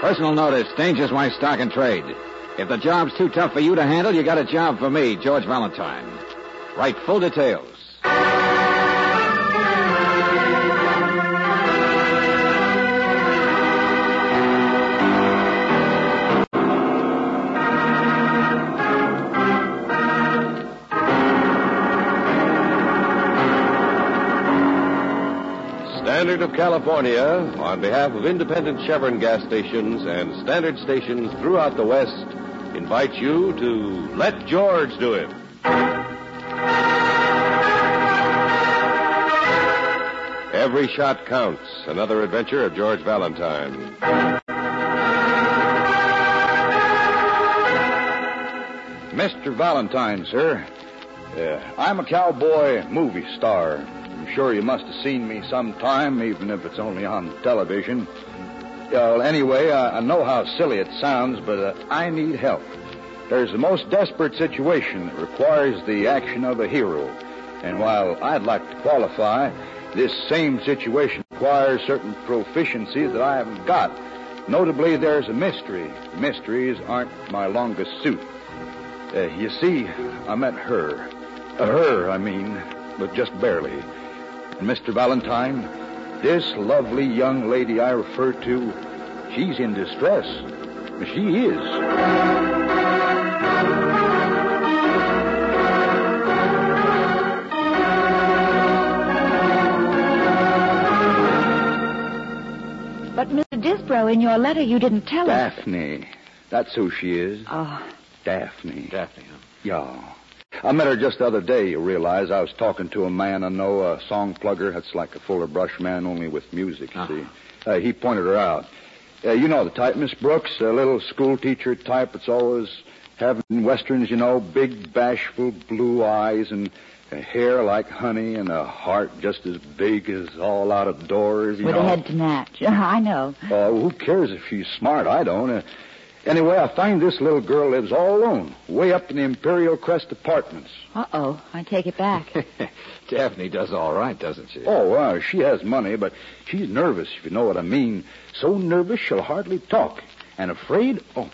Personal notice, danger's my stock and trade. If the job's too tough for you to handle, you got a job for me, George Valentine. Write full details. Standard of California, on behalf of independent Chevron gas stations and standard stations throughout the West, invites you to Let George Do It. Every shot counts. Another adventure of George Valentine. Mr. Valentine, sir. Uh, I'm a cowboy movie star. Sure you must have seen me sometime, even if it's only on television. Well, anyway, I, I know how silly it sounds, but uh, I need help. There's a most desperate situation that requires the action of a hero. And while I'd like to qualify, this same situation requires certain proficiencies that I haven't got. Notably, there's a mystery. Mysteries aren't my longest suit. Uh, you see, I met her. Uh, her, I mean, but just barely. And Mr. Valentine, this lovely young lady I refer to, she's in distress. She is. But, Mr. Disbrow, in your letter, you didn't tell us. Daphne. That's who she is. Oh, Daphne. Daphne, huh? Yeah. I met her just the other day, you realize. I was talking to a man I know, a song plugger. That's like a fuller brush man, only with music, you Uh-huh. see. Uh, he pointed her out. Uh, you know the type, Miss Brooks, a little school teacher type that's always having westerns, you know, big, bashful blue eyes and hair like honey and a heart just as big as all out of doors, you with know. a head to match. I know. Uh, who cares if she's smart? I don't. Uh, anyway, I find this little girl lives all alone, way up in the Imperial Crest Apartments. Uh-oh, I take it back. Daphne does all right, doesn't she? Oh, uh, she has money, but she's nervous, if you know what I mean. So nervous she'll hardly talk. And afraid? Oh,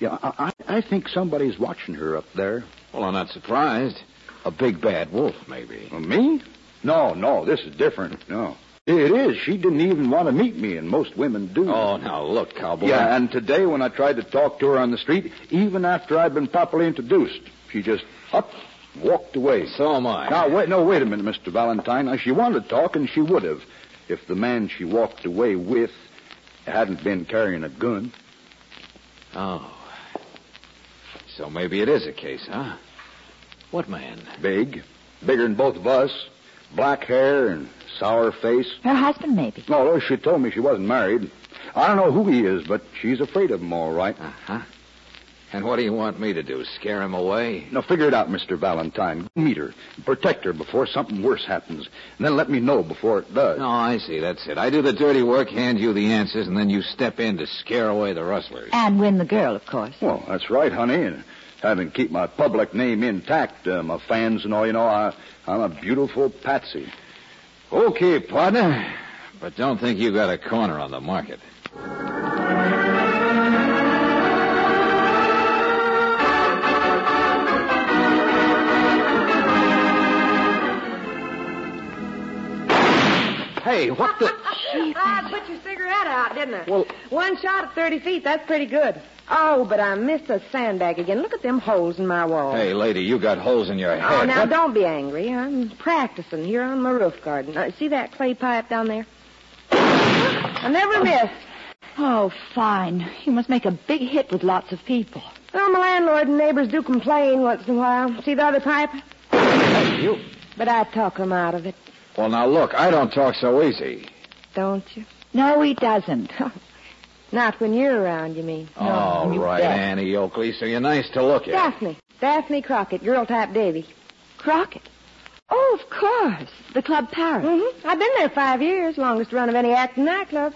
yeah, I, I I think somebody's watching her up there. Well, I'm not surprised. A big bad wolf, maybe. Uh, me? No, no, this is different. No. It is. She didn't even want to meet me, and most women do. Oh, now look, cowboy. Yeah, and today when I tried to talk to her on the street, even after I'd been properly introduced, she just up, walked away. So am I. Now, wait, no, wait a minute, Mr. Valentine. Now, she wanted to talk, and she would have, if the man she walked away with hadn't been carrying a gun. Oh. So maybe it is a case, huh? What man? Big, bigger than both of us, black hair and sour face. Her husband, maybe. No, she told me she wasn't married. I don't know who he is, but she's afraid of him, all right. Uh-huh. And what do you want me to do? Scare him away? No, figure it out, Mr. Valentine. Meet her. Protect her before something worse happens. And then let me know before it does. No, I see. That's it. I do the dirty work, hand you the answers, and then you step in to scare away the rustlers. And win the girl, of course. Well, that's right, honey. And having keep my public name intact, uh, my fans and all, you know, I, I'm a beautiful patsy. Okay, partner. But don't think you got a corner on the market. Hey, what the? I put your cigarette out, didn't I? Well- One shot at 30 feet, that's pretty good. Oh, but I missed a sandbag again. Look at them holes in my wall. Hey, lady, you got holes in your head. Oh, now What- don't be angry. I'm practicing here on my roof garden. Uh, see that clay pipe down there? I never miss. Oh, fine. You must make a big hit with lots of people. Well, my landlord and neighbors do complain once in a while. See the other pipe? Hey, you. But I talk 'em out of it, Well, now look, I don't talk so easy. don't you? No, he doesn't. Not when you're around, you mean? No, All you right, bet. Annie Oakley, so you're nice to look at. Daphne. Daphne Crockett, girl type Davy. Crockett. Oh, of course. The Club Paris. Mm-hmm. I've been there five years, longest run of any acting nightclub.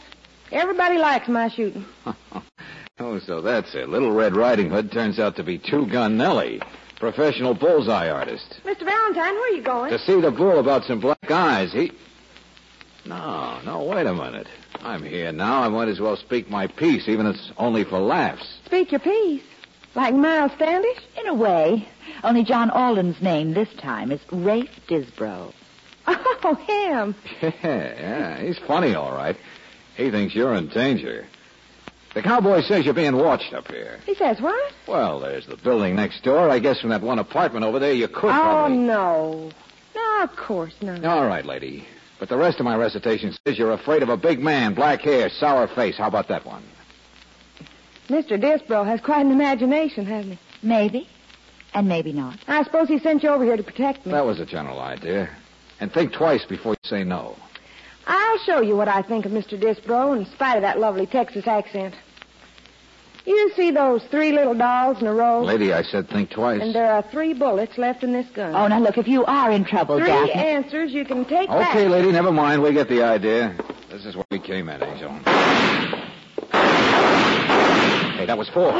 Everybody likes my shooting. oh, so that's it. Little Red Riding Hood turns out to be Two Gun Nellie, professional bullseye artist. Mr. Valentine, where are you going? To see the bull about some black eyes, he. No, no, wait a minute. I'm here now. I might as well speak my piece, even if it's only for laughs. Speak your piece. Like Miles Standish? In a way. Only John Alden's name this time is Rafe Disbro. Oh, him. Yeah, yeah, he's funny, all right. He thinks you're in danger. The cowboy says you're being watched up here. He says what? Well, there's the building next door. I guess from that one apartment over there, you could Oh, probably. no. No, of course not. All right, lady. But the rest of my recitation says you're afraid of a big man, black hair, sour face. How about that one? Mr. Disbro has quite an imagination, hasn't he? Maybe. And maybe not. I suppose he sent you over here to protect me. That was a general idea. And think twice before you say no. I'll show you what I think of Mr. Disbro in spite of that lovely Texas accent. You see those three little dolls in a row? Lady, I said think twice. And there are three bullets left in this gun. Oh, now look, if you are in trouble, Three Daphne. answers you can take back. Okay, lady, never mind. We get the idea. This is where we came in, Angel. Hey, that was four.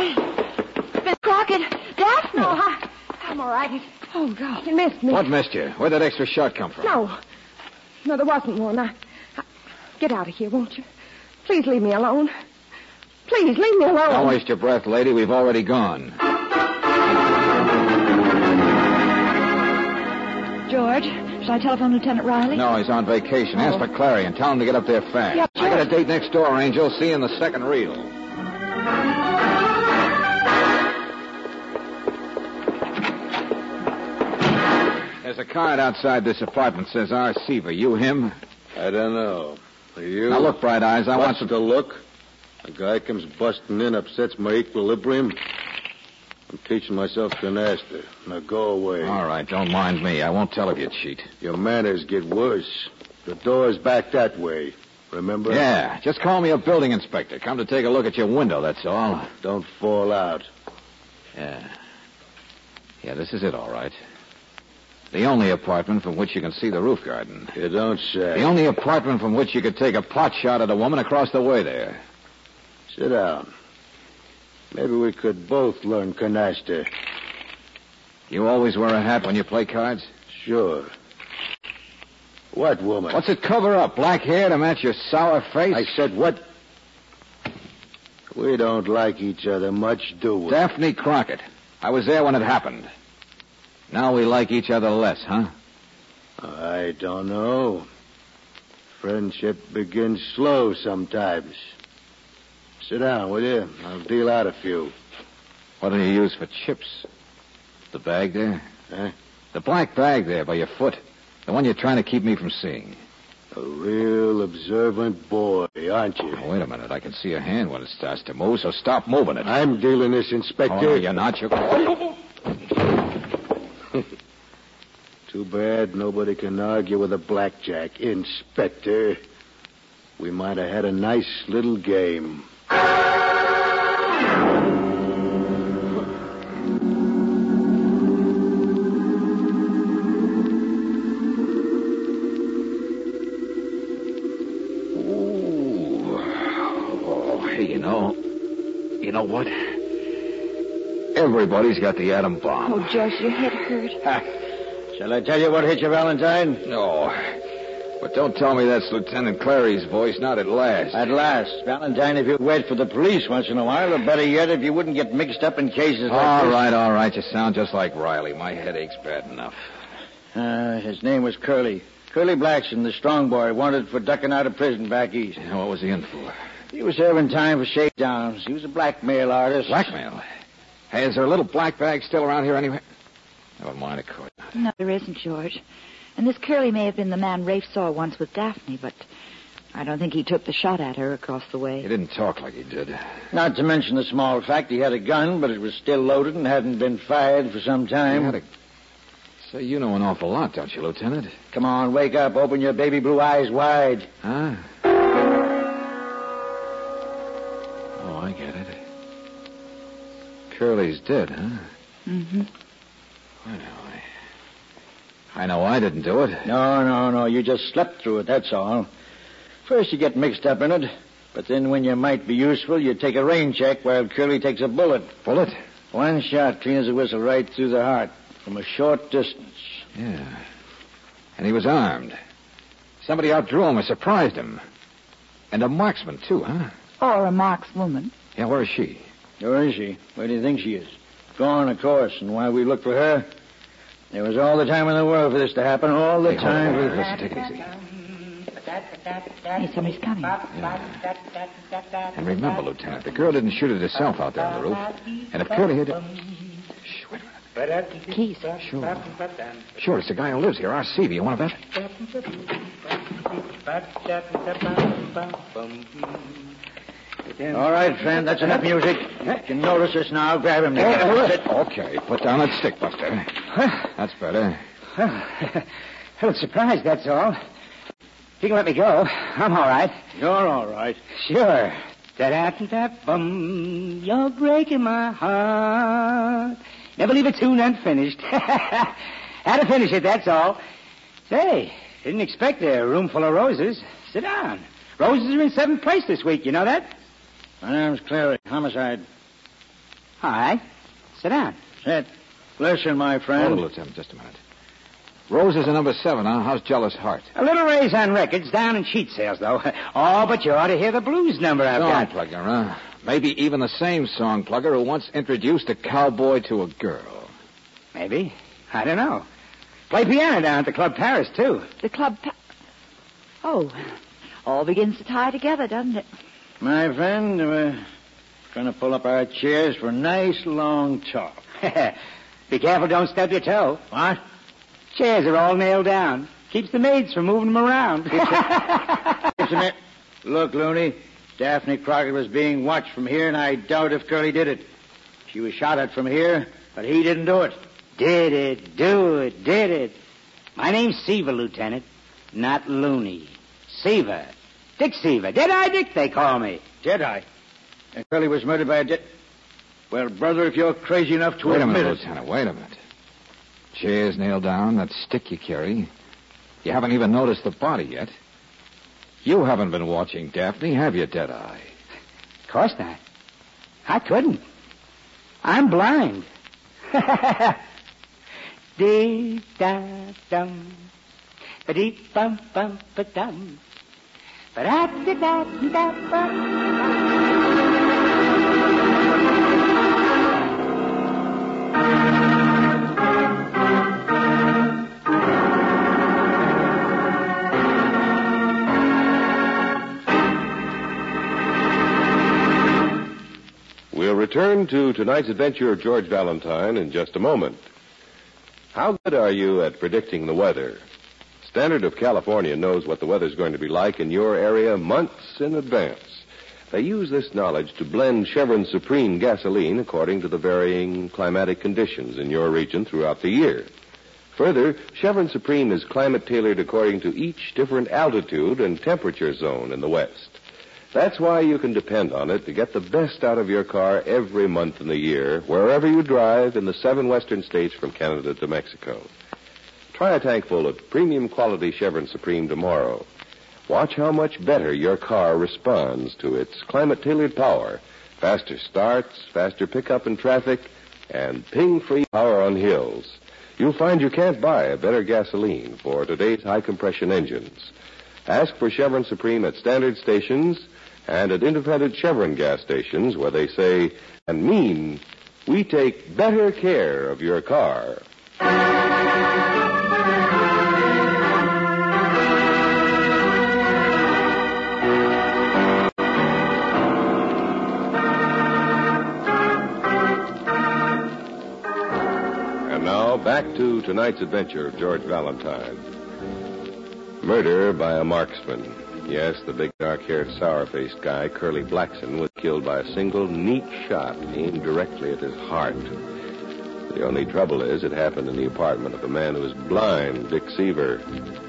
Miss Crockett, Daphne. No, I, I'm all right. Oh, God. You missed me. What missed you? Where'd that extra shot come from? No. No, there wasn't one. I, I, get out of here, won't you? Please leave me alone. Please, leave me alone. Don't waste your breath, lady. We've already gone. George, shall I telephone Lieutenant Riley? No, he's on vacation. Ask oh. for Clary and tell him to get up there fast. Yeah, I got a date next door, Angel. See you in the second reel. There's a card outside this apartment. Says R. Seaver. You him? I don't know. Are you? Now look, Bright Eyes. I want What's some. to look? A guy comes busting in, upsets my equilibrium. I'm teaching myself canasta. Now go away. All right, don't mind me. I won't tell if you cheat. Your manners get worse. The door's back that way. Remember? Yeah, just call me a building inspector. Come to take a look at your window, that's all. Don't fall out. Yeah. Yeah, this is it, all right. The only apartment from which you can see the roof garden. You don't say. The only apartment from which you could take a pot shot at a woman across the way there. Sit down. Maybe we could both learn canasta. You always wear a hat when you play cards? Sure. What woman? What's it cover up? Black hair to match your sour face? I said what? We don't like each other much, do we? Daphne Crockett. I was there when it happened. Now we like each other less, huh? I don't know. Friendship begins slow sometimes. Sit down, will you? I'll deal out a few. What do you use for chips? The bag there? Huh? The black bag there by your foot. The one you're trying to keep me from seeing. A real observant boy, aren't you? Oh, wait a minute. I can see your hand when it starts to move, so stop moving it. I'm dealing this, Oh, Inspector. no, you're not. You're... Too bad nobody can argue with a blackjack. Inspector. We might have had a nice little game. Ooh. Oh, hey, you know, you know what? Everybody's got the atom bomb. Oh, George, your head hurt. Shall I tell you what hit you, Valentine? No. But don't tell me that's Lieutenant Clary's voice, not at last. At last. Valentine, if you'd wait for the police once in a while, or better yet, if you wouldn't get mixed up in cases like All this. right, all right. You sound just like Riley. My headache's bad enough. Uh, his name was Curly. Curly Blackson, the strong boy, wanted for ducking out of prison back east. Yeah, What was he in for? He was serving time for shakedowns. He was a blackmail artist. Blackmail. Hey, is there a little black bag still around here anywhere? Never mind, of course. No, there isn't, George. And this Curly may have been the man Rafe saw once with Daphne, but I don't think he took the shot at her across the way. He didn't talk like he did. Not to mention the small fact he had a gun, but it was still loaded and hadn't been fired for some He time. had a... Say, you know an awful lot, don't you, Lieutenant? Come on, wake up. Open your baby blue eyes wide. Huh? Oh, I get it. Curly's dead, huh? Mm-hmm. I know. I, I know I didn't do it. No, no, no. You just slept through it, that's all. First you get mixed up in it, but then when you might be useful, you take a rain check while Curly takes a bullet. Bullet? One shot clean as a whistle right through the heart from a short distance. Yeah. And he was armed. Somebody outdrew him or surprised him. And a marksman, too, huh? Or a markswoman. Yeah, where is she? Where is she? Where do you think she is? Gone, of course. And why we look for her? There was all the time in the world for this to happen. All the Hey, time. on. for Listen, take it easy. Hey, somebody's coming. And remember, Lieutenant, the girl didn't shoot it herself out there on the roof. And if Curly had... Shh, wait a minute. Keys. Sure. Sure, it's the guy who lives here, our Stevie. You want to bet? All right, friend. That's enough music. You can notice us now. Grab him. Okay, put down that stick, Buster. That's better. a little surprised, that's all. If you can let me go, I'm all right. You're all right. Sure. Da-da-da-bum, you're breaking my heart. Never leave a tune unfinished. Had to finish it, that's all. Say, didn't expect a room full of roses. Sit down. Roses are in seventh place this week, you know that? My name's Clary. Homicide. All right. Sit down. Sit. Listen, my friend. Hold friend. it, Lieutenant, just a minute. Roses are number seven, huh? How's Jealous Heart? A little raise on records, down in sheet sales, though. Oh, but you ought to hear the blues number I've Song got. plugger, huh? Maybe even the same song plugger who once introduced a cowboy to a girl. Maybe. I don't know. Play piano down at the Club Paris, too. The club. Pa- oh, all begins to tie together, doesn't it? My friend, we're going to pull up our chairs for a nice long talk. Be careful, don't stub your toe. What? Chairs are all nailed down. Keeps the maids from moving them around. Look, Looney. Daphne Crockett was being watched from here, and I doubt if Curly did it. She was shot at from here, but he didn't do it. did it, do it, did it. My name's Seaver, Lieutenant, not Looney. Seaver. Dick Seaver. Dead-Eye Dick, they call me. Did I? And Curly was murdered by a dead. Well, brother, if you're crazy enough to Wait a minute, it. Lieutenant. Wait a minute. Chairs nailed down, that stick you carry. You haven't even noticed the body yet. You haven't been watching Daphne, have you, Deadeye? Of course not. I couldn't. I'm blind. Dee da dum. Ba dee bum bum ba dum. Ba da da da da bum. We'll return to tonight's adventure of George Valentine in just a moment. How good are you at predicting the weather? Standard of California knows what the weather's going to be like in your area months in advance. They use this knowledge to blend Chevron Supreme gasoline according to the varying climatic conditions in your region throughout the year. Further, Chevron Supreme is climate tailored according to each different altitude and temperature zone in the West. That's why you can depend on it to get the best out of your car every month in the year, wherever you drive in the seven western states from Canada to Mexico. Try a tank full of premium quality Chevron Supreme tomorrow. Watch how much better your car responds to its climate tailored power. Faster starts, faster pickup in traffic, and ping free power on hills. You'll find you can't buy a better gasoline for today's high compression engines. Ask for Chevron Supreme at standard stations and at independent Chevron gas stations where they say and mean we take better care of your car. Now back to tonight's adventure of George Valentine. Murder by a marksman. Yes, the big dark-haired, sour-faced guy, Curly Blackson, was killed by a single neat shot aimed directly at his heart. The only trouble is it happened in the apartment of a man who is blind, Dick Seaver.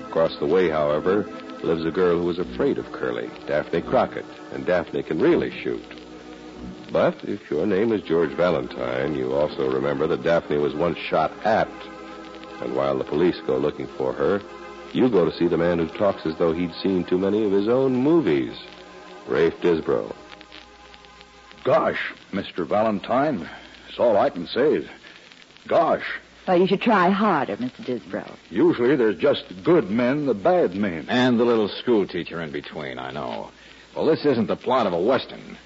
Across the way, however, lives a girl who is afraid of Curly, Daphne Crockett, and Daphne can really shoot. But if your name is George Valentine, you also remember that Daphne was once shot at. And while the police go looking for her, you go to see the man who talks as though he'd seen too many of his own movies, Rafe Disbrow. Gosh, Mr. Valentine. That's all I can say is, gosh. Well, you should try harder, Mr. Disbrow. Usually there's just good men, the bad men. And the little school teacher in between, I know. Well, this isn't the plot of a Western.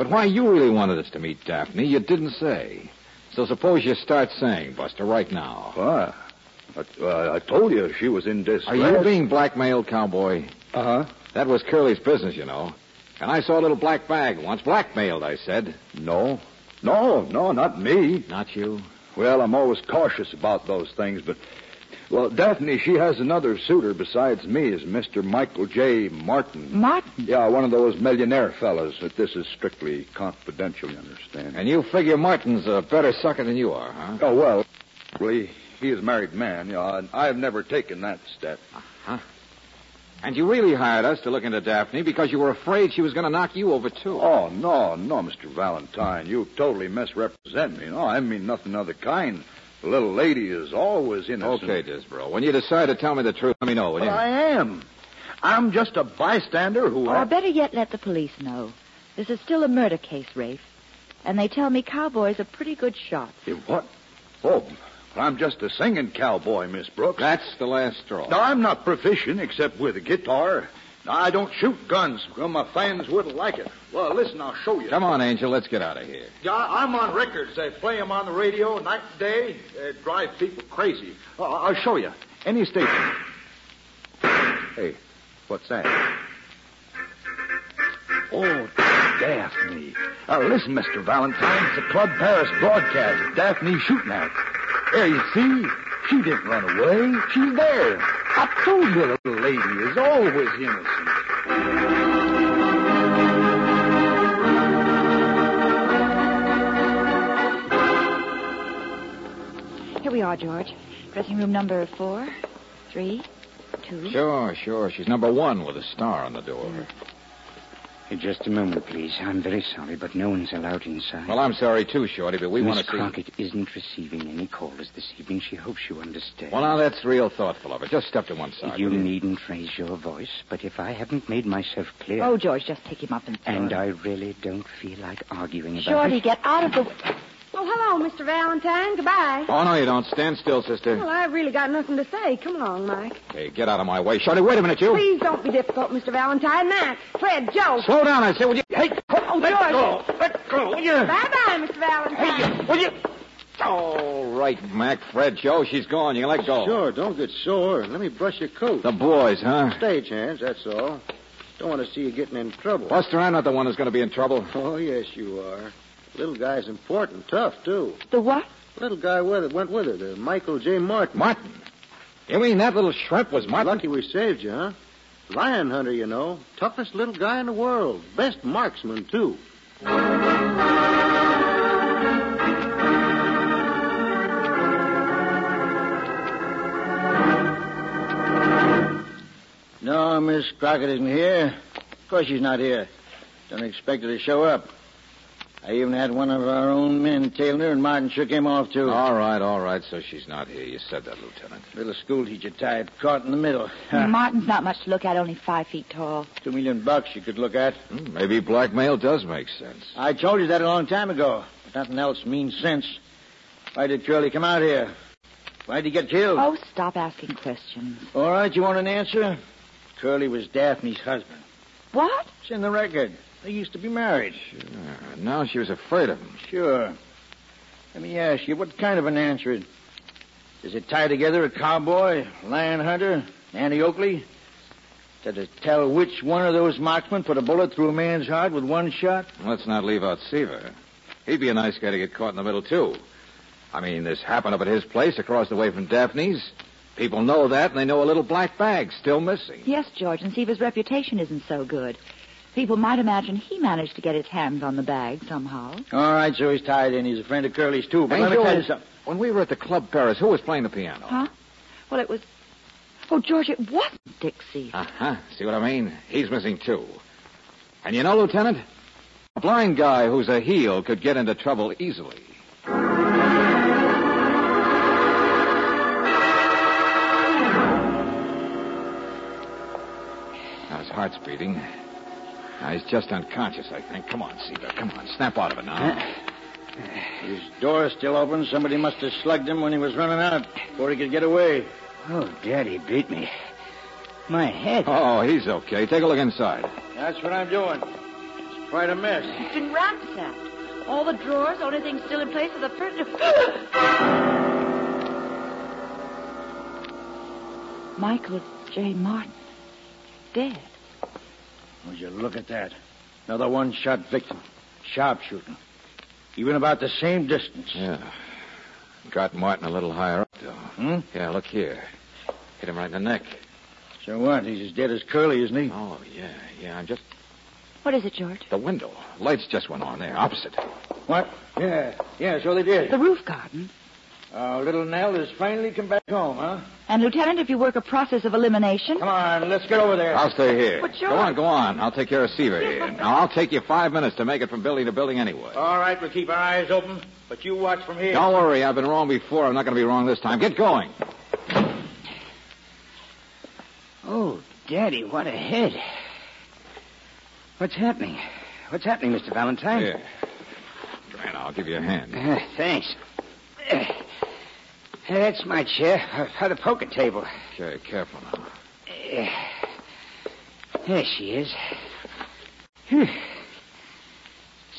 But why you really wanted us to meet Daphne, you didn't say. So suppose you start saying, Buster, right now. Why? I, uh, I told you she was in distress. Are you being blackmailed, cowboy? Uh huh. That was Curly's business, you know. And I saw a little black bag once. Blackmailed, I said. No. No, no, not me. Not you? Well, I'm always cautious about those things, but. Well, Daphne, she has another suitor besides me, is Mr. Michael J. Martin. Martin? Yeah, one of those millionaire fellas. But this is strictly confidential, you understand? And you figure Martin's a better sucker than you are, huh? Oh, well, really, he is a married man, you know, and I have never taken that step. Uh-huh. And you really hired us to look into Daphne because you were afraid she was going to knock you over, too. Oh, no, no, Mr. Valentine. You totally misrepresent me. No, I mean nothing of the kind. The little lady is always innocent. Okay, Disbro. When you decide to tell me the truth, let me know, will But you? I am. I'm just a bystander who... Or better yet, let the police know. This is still a murder case, Rafe. And they tell me cowboys are pretty good shots. You what? Oh, I'm just a singing cowboy, Miss Brooks. That's the last straw. Now, I'm not proficient except with a guitar. Now, I don't shoot guns. Well, my fans wouldn't like it. Well, listen, I'll show you. Come on, Angel. Let's get out of here. Yeah, I'm on records. They play 'em on the radio night and day. They drive people crazy. Oh, I'll show you. Any station. Hey, what's that? Oh, Daphne. Uh, listen, Mr. Valentine, it's a Club Paris broadcast. Daphne shooting at. There, you see? She didn't run away. She's there. I told you the little lady is always innocent. Here we are, George. Dressing room number four, three, two. Sure, sure. She's number one with a star on the door. Hey, just a moment, please. I'm very sorry, but no one's allowed inside. Well, I'm sorry, too, Shorty, but we Miss want to see... Crockett isn't receiving any callers this evening. She hopes you understand. Well, now, that's real thoughtful of her. Just step to one side. you needn't raise your voice, but if I haven't made myself clear, Oh, George, just take him up and and I really don't feel like arguing about Shorty, it. get out of the way. Oh, hello, Mr. Valentine. Goodbye. Oh, no, you don't. Stand still, sister. Well, I've really got nothing to say. Come along, Mike. Hey, get out of my way. Shorty, wait a minute, you. Please don't be difficult, Mr. Valentine. Mac, Fred, Joe. Slow down, I say, will you? Hey, oh, let go. Let go, will you? Bye-bye, Mr. Valentine. Hey, Will you? All right, Mac, Fred, Joe, she's gone. You can let go. Sure, don't get sore. Let me brush your coat. The boys, huh? Stagehands, that's all. Don't want to see you getting in trouble. Buster, I'm not the one who's going to be in trouble. Oh, yes, you are. Little guy's important, tough, too. The what? Little guy with it went with her, uh, the Michael J. Martin. Martin? You mean that little shrimp was Martin? Lucky we saved you, huh? Lion hunter, you know. Toughest little guy in the world. Best marksman, too. No, Miss Crockett isn't here. Of course she's not here. Don't expect her to show up. I even had one of our own men tailing her, and Martin shook him off, too. All right, all right. So she's not here. You said that, Lieutenant. Little schoolteacher type, caught in the middle. Martin's not much to look at, only five feet tall. Two million bucks you could look at. Hmm, maybe blackmail does make sense. I told you that a long time ago. But nothing else means sense. Why did Curly come out here? Why'd he get killed? Oh, stop asking questions. All right, you want an answer? Curly was Daphne's husband. What? It's in the record. They used to be married. Sure. Now she was afraid of him. Sure. Let me ask you, what kind of an answer? is, Does it tie together a cowboy, lion hunter, Annie Oakley? Does it tell which one of those marksmen put a bullet through a man's heart with one shot? Let's not leave out Seaver. He'd be a nice guy to get caught in the middle, too. I mean, this happened up at his place across the way from Daphne's. People know that, and they know a little black bag still missing. Yes, George, and Seaver's reputation isn't so good. People might imagine he managed to get his hands on the bag somehow. All right, so he's tied in. He's a friend of Curly's, too. But Hey, let me Joe, tell you something. When we were at the Club Paris, who was playing the piano? Huh? Well, it was. Oh, George, it wasn't Dixie. Uh-huh. See what I mean? He's missing, too. And you know, Lieutenant, a blind guy who's a heel could get into trouble easily. Now his heart's beating. Now he's just unconscious, I think. Come on, Seaver. Come on. Snap out of it now. Uh, his door's still open. Somebody must have slugged him when he was running out before he could get away. Oh, Daddy beat me. My head. Oh, he's okay. Take a look inside. That's what I'm doing. It's quite a mess. It's been ransacked. All the drawers, the only thing still in place is the furniture. Michael J. Martin. Dead. Would you look at that? Another one-shot victim. Sharpshooting. Even about the same distance. Yeah. Got Martin a little higher up, though. Hmm? Yeah, look here. Hit him right in the neck. So what? He's as dead as Curly, isn't he? Oh, yeah, yeah. I'm just. What is it, George? The window. Lights just went on there, opposite. What? Yeah. Yeah, so they did. The roof garden. Oh, little Nell has finally come back home, huh? And, Lieutenant, if you work a process of elimination. Come on, let's get over there. I'll stay here. But, George- Go on, go on. I'll take care of Seaver here. Now, I'll take you five minutes to make it from building to building anyway. All right, we'll keep our eyes open, but you watch from here. Don't worry. I've been wrong before. I'm not going to be wrong this time. Get going. Oh, Daddy, what a head. What's happening? What's happening, Mr. Valentine? Here. Grant, I'll give you a hand. Uh, thanks. Uh, that's my chair for the poker table. Okay, careful now. Uh, there she is.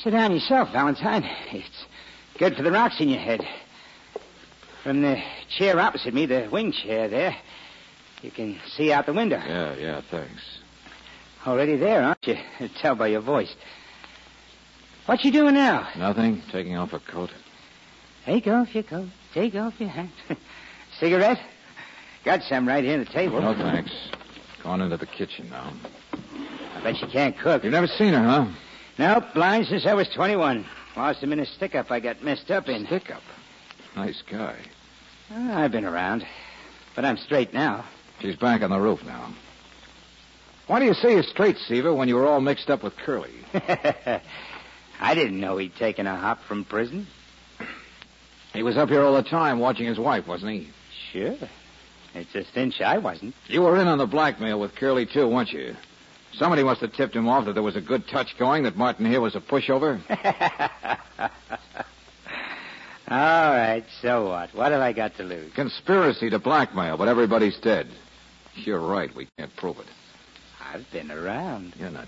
Sit down yourself, Valentine. It's good for the rocks in your head. From the chair opposite me, the wing chair there, you can see out the window. Yeah, yeah, thanks. Already there, aren't you? Tell by your voice. What you doing now? Nothing? Taking off a coat? Take off your coat. Take off your hat. Cigarette? Got some right here on the table. No, thanks. Gone into the kitchen now. I bet you can't cook. You've never seen her, huh? Nope, blind since I was 21. Lost him in a stick-up I got messed up in. Stick up. Nice guy. Oh, I've been around. But I'm straight now. She's back on the roof now. Why do you say you're straight, Seaver, when you were all mixed up with Curly? I didn't know he'd taken a hop from prison. He was up here all the time watching his wife, wasn't he? Sure. It's a cinch I wasn't. You were in on the blackmail with Curly, too, weren't you? Somebody must have tipped him off that there was a good touch going, that Martin here was a pushover. All right, so what? What have I got to lose? Conspiracy to blackmail, but everybody's dead. You're right, we can't prove it. I've been around. You're not.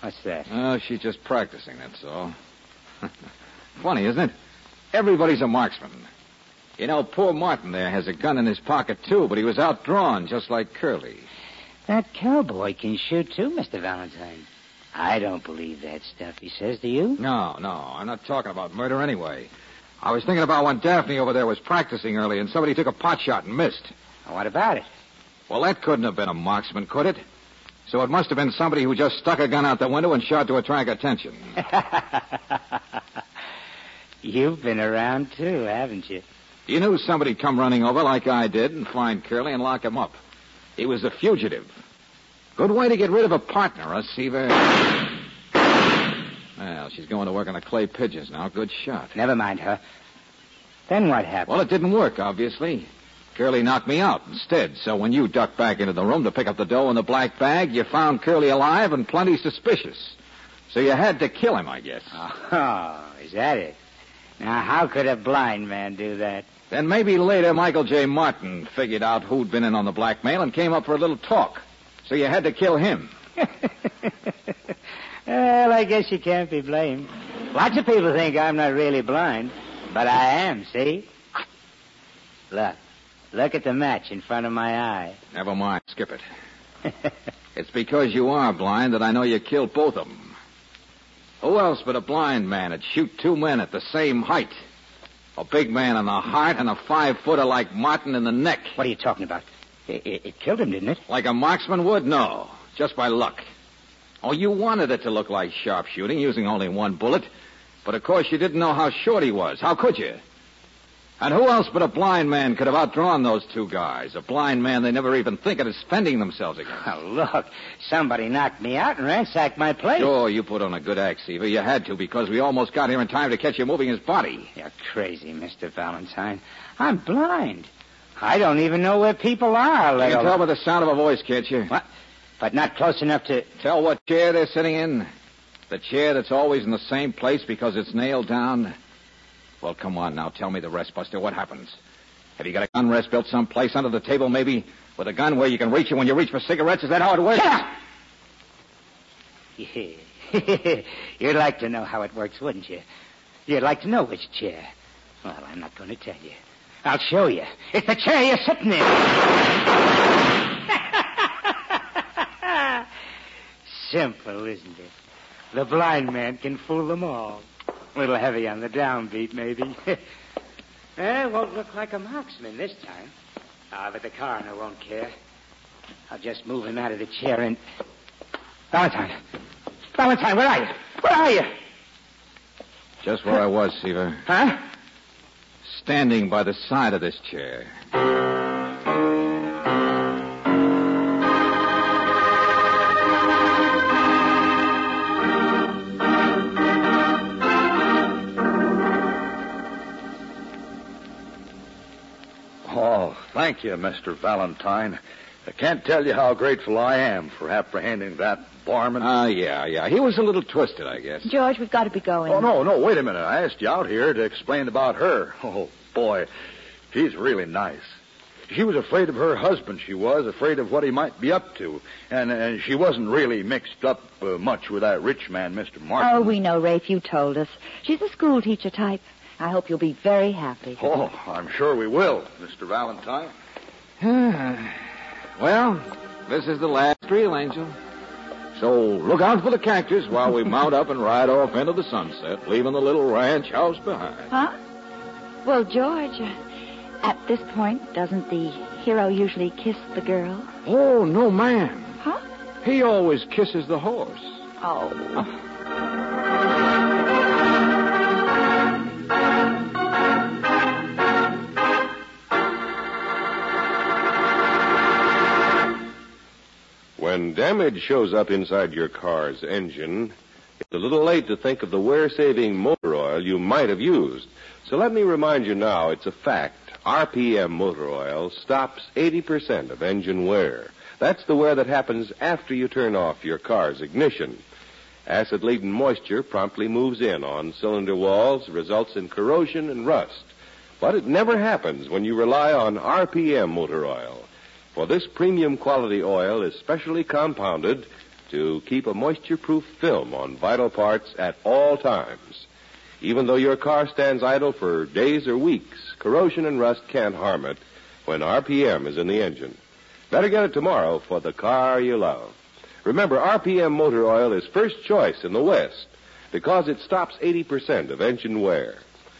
What's that? Oh, she's just practicing, that's all. Funny, isn't it? Everybody's a marksman. You know, poor Martin there has a gun in his pocket, too, but he was outdrawn, just like Curly. That cowboy can shoot too, Mr. Valentine. I don't believe that stuff he says, do you? No, no, I'm not talking about murder anyway. I was thinking about when Daphne over there was practicing early and somebody took a pot shot and missed. What about it? Well, that couldn't have been a marksman, could it? So it must have been somebody who just stuck a gun out the window and shot to attract attention. You've been around too, haven't you? You knew somebody'd come running over like I did and find Curly and lock him up. He was a fugitive. Good way to get rid of a partner, huh, Seaver? Well, she's going to work on the clay pigeons now. Good shot. Never mind her. Then what happened? Well, it didn't work, obviously. Curly knocked me out instead, so when you ducked back into the room to pick up the dough in the black bag, you found Curly alive and plenty suspicious. So you had to kill him, I guess. Oh, is that it? Now, how could a blind man do that? Then maybe later Michael J. Martin figured out who'd been in on the blackmail and came up for a little talk. So you had to kill him. well, I guess you can't be blamed. Lots of people think I'm not really blind, but I am, see? Look. Look at the match in front of my eye. Never mind. Skip it. It's because you are blind that I know you killed both of them. Who else but a blind man would shoot two men at the same height? A big man in the heart and a five-footer like Martin in the neck. What are you talking about? It, it, it killed him, didn't it? Like a marksman would? No. Just by luck. Oh, you wanted it to look like sharpshooting, using only one bullet. But of course you didn't know how short he was. How could you? And who else but a blind man could have outdrawn those two guys? A blind man they never even think of defending themselves against. Oh, look. Somebody knocked me out and ransacked my place. Sure, you put on a good act, Seaver. You had to because we almost got here in time to catch you moving his body. You're crazy, Mr. Valentine. I'm blind. I don't even know where people are. You can tell by the sound of a voice, can't you? What? But not close enough to. Tell what chair they're sitting in? The chair that's always in the same place because it's nailed down? Well, come on now. Tell me the rest, Buster. What happens? Have you got a gun rest built someplace under the table, maybe? With a gun where you can reach it when you reach for cigarettes? Is that how it works? Yeah. You'd like to know how it works, wouldn't you? You'd like to know which chair. Well, I'm not going to tell you. I'll show you. It's the chair you're sitting in. Simple, isn't it? The blind man can fool them all. A little heavy on the downbeat, maybe. eh, won't look like a marksman this time. Ah, but the coroner won't care. I'll just move him out of the chair and. Valentine. Valentine, where are you? Where are you? Just where I was, Seaver. Huh? Standing by the side of this chair. Thank you, Mr. Valentine. I can't tell you how grateful I am for apprehending that barman. Ah, yeah, yeah. He was a little twisted, I guess. George, we've got to be going. oh, no, no, wait a minute. I asked you out here to explain about her. Oh, boy, she's really nice. She was afraid of her husband, she was, afraid of what he might be up to. And, and she wasn't really mixed up uh, much with that rich man, Mr. Martin. Oh, we know, Rafe. You told us. She's a schoolteacher type. I hope you'll be very happy. Oh, I'm sure we will, Mr. Valentine. well, this is the last reel, Angel. So look out for the cactus while we mount up and ride off into the sunset, leaving the little ranch house behind. Huh? Well, George, uh, at this point, doesn't the hero usually kiss the girl? Oh, no, ma'am. Huh? He always kisses the horse. Oh. When damage shows up inside your car's engine, it's a little late to think of the wear-saving motor oil you might have used. So let me remind you now, it's a fact. RPM motor oil stops 80% of engine wear. That's the wear that happens after you turn off your car's ignition. Acid-laden moisture promptly moves in on cylinder walls, results in corrosion and rust. But it never happens when you rely on RPM motor oil. For this premium quality oil is specially compounded to keep a moisture-proof film on vital parts at all times. Even though your car stands idle for days or weeks, corrosion and rust can't harm it when RPM is in the engine. Better get it tomorrow for the car you love. Remember, RPM motor oil is first choice in the West because it stops 80% of engine wear.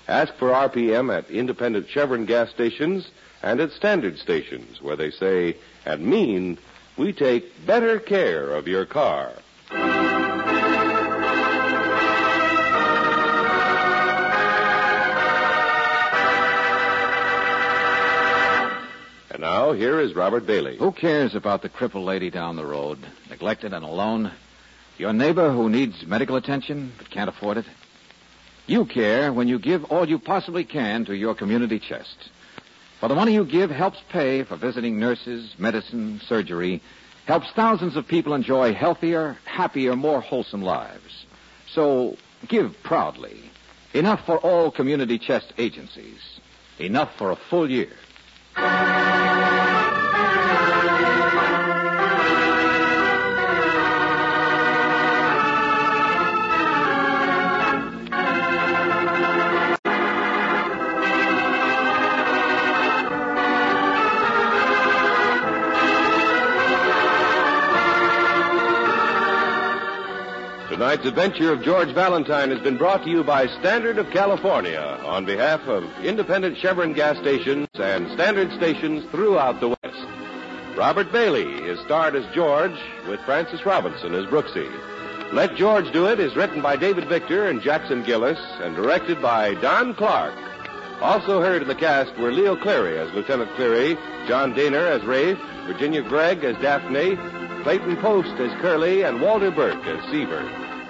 Ask for RPM at independent Chevron gas stations and at standard stations where they say and mean we take better care of your car. And now, here is Robert Bailey. Who cares about the crippled lady down the road, neglected and alone? Your neighbor who needs medical attention but can't afford it? You care when you give all you possibly can to your community chest. For the money you give helps pay for visiting nurses, medicine, surgery, helps thousands of people enjoy healthier, happier, more wholesome lives. So give proudly. Enough for all community chest agencies. Enough for a full year. Adventure of George Valentine has been brought to you by Standard of California on behalf of independent Chevron gas stations and standard stations throughout the West. Robert Bailey is starred as George with Frances Robinson as Brooksy. Let George Do It is written by David Victor and Jackson Gillis and directed by Don Clark. Also heard in the cast were Leo Cleary as Lieutenant Cleary, John Dehner as Rafe, Virginia Gregg as Daphne, Clayton Post as Curly, and Walter Burke as Seaver.